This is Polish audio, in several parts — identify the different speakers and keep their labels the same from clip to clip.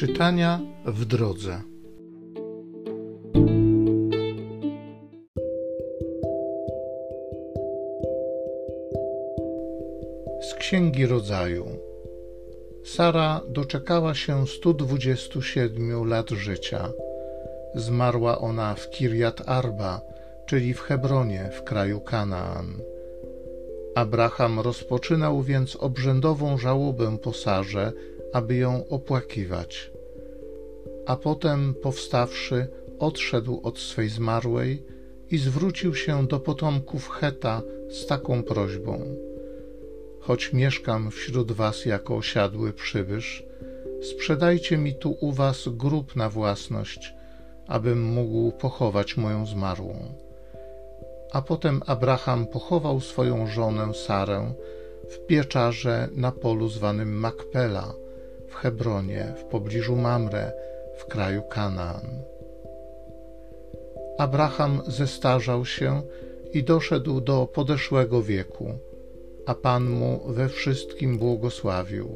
Speaker 1: Czytania w drodze. Z Księgi Rodzaju. Sara doczekała się 127 lat życia. Zmarła ona w Kirjat Arba, czyli w Hebronie w kraju Kanaan. Abraham rozpoczynał więc obrzędową żałobę po Sarze, aby ją opłakiwać. A potem, powstawszy, odszedł od swej zmarłej i zwrócił się do potomków Heta z taką prośbą: Choć mieszkam wśród was jako osiadły przybysz, sprzedajcie mi tu u was grób na własność, abym mógł pochować moją zmarłą. A potem Abraham pochował swoją żonę Sarę w pieczarze na polu zwanym Makpela w Hebronie w pobliżu Mamre w kraju Kanaan. Abraham zestarzał się i doszedł do podeszłego wieku, a Pan mu we wszystkim błogosławił.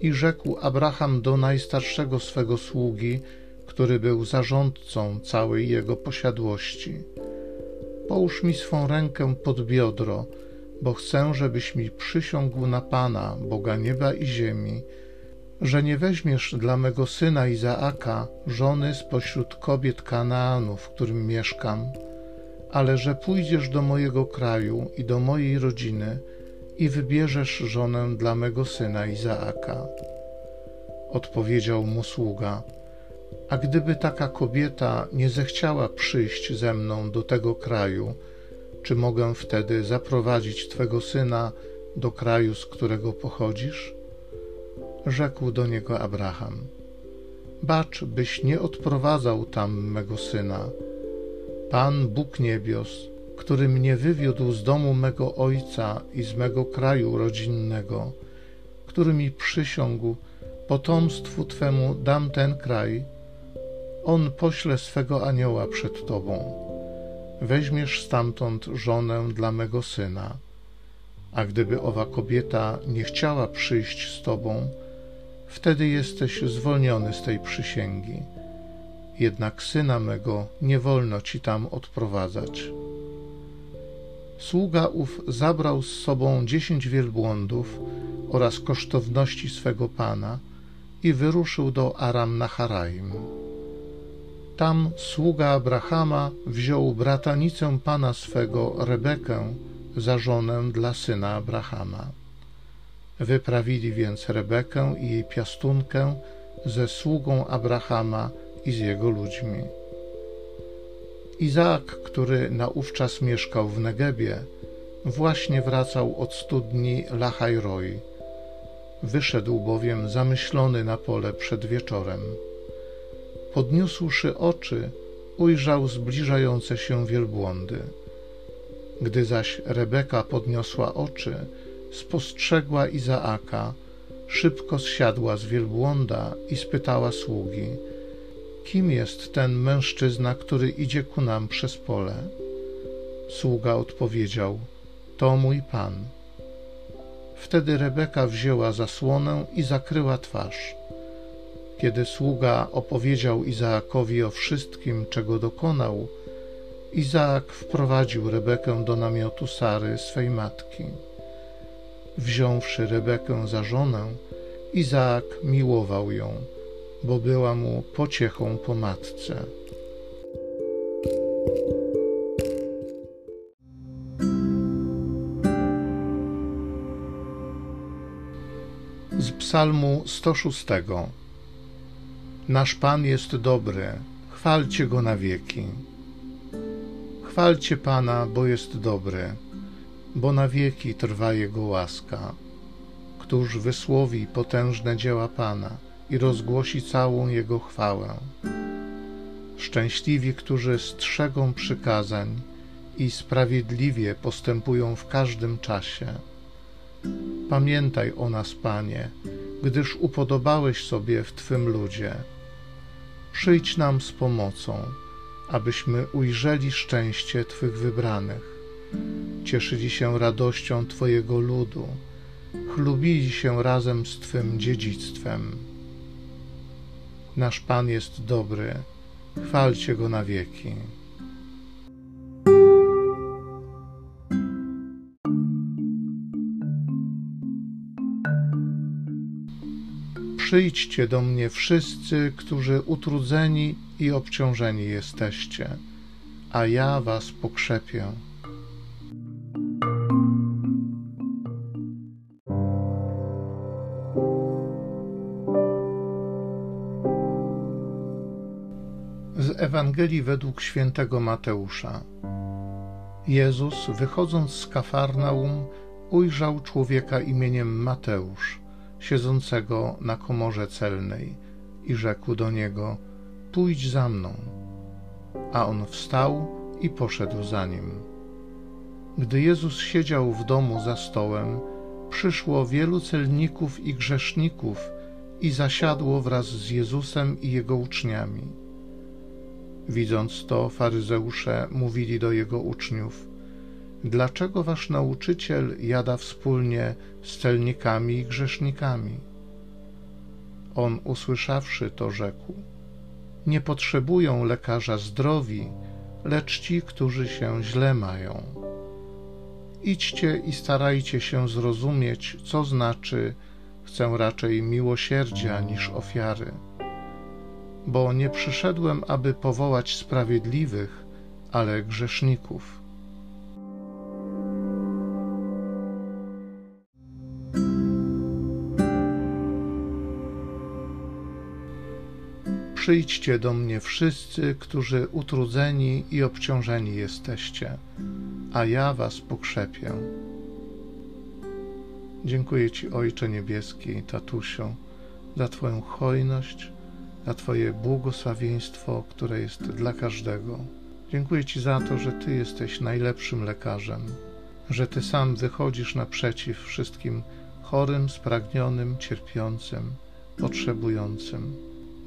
Speaker 1: I rzekł Abraham do najstarszego swego sługi, który był zarządcą całej jego posiadłości – Połóż mi swą rękę pod biodro, bo chcę, żebyś mi przysiągł na Pana, Boga nieba i ziemi, że nie weźmiesz dla mego syna Izaaka żony spośród kobiet Kanaanu, w którym mieszkam, ale że pójdziesz do mojego kraju i do mojej rodziny i wybierzesz żonę dla mego syna Izaaka. Odpowiedział mu sługa – a gdyby taka kobieta nie zechciała przyjść ze mną do tego kraju, czy mogę wtedy zaprowadzić twego syna do kraju, z którego pochodzisz? Rzekł do niego Abraham: Bacz, byś nie odprowadzał tam mego syna. Pan Bóg niebios, który mnie wywiódł z domu mego ojca i z mego kraju rodzinnego, który mi przysiągł, potomstwu twemu dam ten kraj on pośle swego anioła przed tobą. Weźmiesz stamtąd żonę dla mego syna. A gdyby owa kobieta nie chciała przyjść z tobą, wtedy jesteś zwolniony z tej przysięgi. Jednak syna mego nie wolno ci tam odprowadzać. Sługa ów zabrał z sobą dziesięć wielbłądów oraz kosztowności swego pana i wyruszył do Aram Naharaim. Tam sługa Abrahama wziął bratanicę pana swego, Rebekę, za żonę dla syna Abrahama. Wyprawili więc Rebekę i jej piastunkę ze sługą Abrahama i z jego ludźmi. Izaak, który naówczas mieszkał w Negebie, właśnie wracał od studni Lachajroi. Wyszedł bowiem zamyślony na pole przed wieczorem. Podniósłszy oczy, ujrzał zbliżające się wielbłądy. Gdy zaś Rebeka podniosła oczy, spostrzegła Izaaka, szybko zsiadła z wielbłąda i spytała sługi: Kim jest ten mężczyzna, który idzie ku nam przez pole? Sługa odpowiedział: To mój pan. Wtedy Rebeka wzięła zasłonę i zakryła twarz. Kiedy sługa opowiedział Izaakowi o wszystkim, czego dokonał, Izaak wprowadził Rebekę do namiotu Sary, swej matki. Wziąwszy Rebekę za żonę, Izaak miłował ją, bo była mu pociechą po matce. Z Psalmu 106 Nasz Pan jest dobry, chwalcie Go na wieki. Chwalcie Pana, bo jest dobry, bo na wieki trwa Jego łaska. Któż wysłowi potężne dzieła Pana i rozgłosi całą Jego chwałę. Szczęśliwi, którzy strzegą przykazań i sprawiedliwie postępują w każdym czasie. Pamiętaj o nas, Panie, gdyż upodobałeś sobie w Twym ludzie przyjdź nam z pomocą, abyśmy ujrzeli szczęście Twych wybranych, cieszyli się radością Twojego ludu, chlubili się razem z Twym dziedzictwem. Nasz Pan jest dobry, chwalcie Go na wieki. Przyjdźcie do mnie wszyscy, którzy utrudzeni i obciążeni jesteście, a ja was pokrzepię. Ewangelii według świętego Mateusza. Jezus, wychodząc z Kafarnaum, ujrzał człowieka imieniem Mateusz, siedzącego na komorze celnej, i rzekł do niego: Pójdź za mną. A on wstał i poszedł za nim. Gdy Jezus siedział w domu za stołem, przyszło wielu celników i grzeszników i zasiadło wraz z Jezusem i jego uczniami. Widząc to, faryzeusze mówili do jego uczniów: Dlaczego wasz nauczyciel jada wspólnie z celnikami i grzesznikami? On, usłyszawszy to, rzekł: Nie potrzebują lekarza zdrowi, lecz ci, którzy się źle mają. Idźcie i starajcie się zrozumieć, co znaczy chcę raczej miłosierdzia niż ofiary bo nie przyszedłem, aby powołać sprawiedliwych, ale grzeszników. Przyjdźcie do mnie wszyscy, którzy utrudzeni i obciążeni jesteście, a ja was pokrzepię. Dziękuję Ci, Ojcze Niebieski, Tatusiu, za Twoją hojność, za Twoje błogosławieństwo, które jest dla każdego. Dziękuję Ci za to, że Ty jesteś najlepszym lekarzem, że Ty sam wychodzisz naprzeciw wszystkim chorym, spragnionym, cierpiącym, potrzebującym.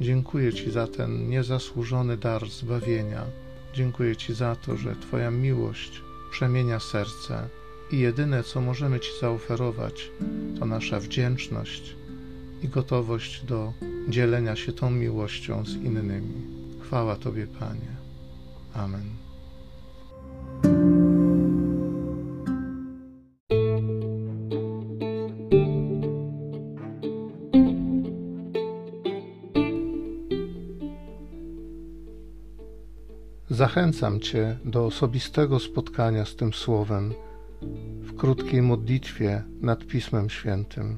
Speaker 1: Dziękuję Ci za ten niezasłużony dar zbawienia. Dziękuję Ci za to, że Twoja miłość przemienia serce i jedyne, co możemy Ci zaoferować, to nasza wdzięczność i gotowość do dzielenia się tą miłością z innymi. Chwała Tobie, Panie. Amen. Zachęcam Cię do osobistego spotkania z tym Słowem w krótkiej modlitwie nad Pismem Świętym.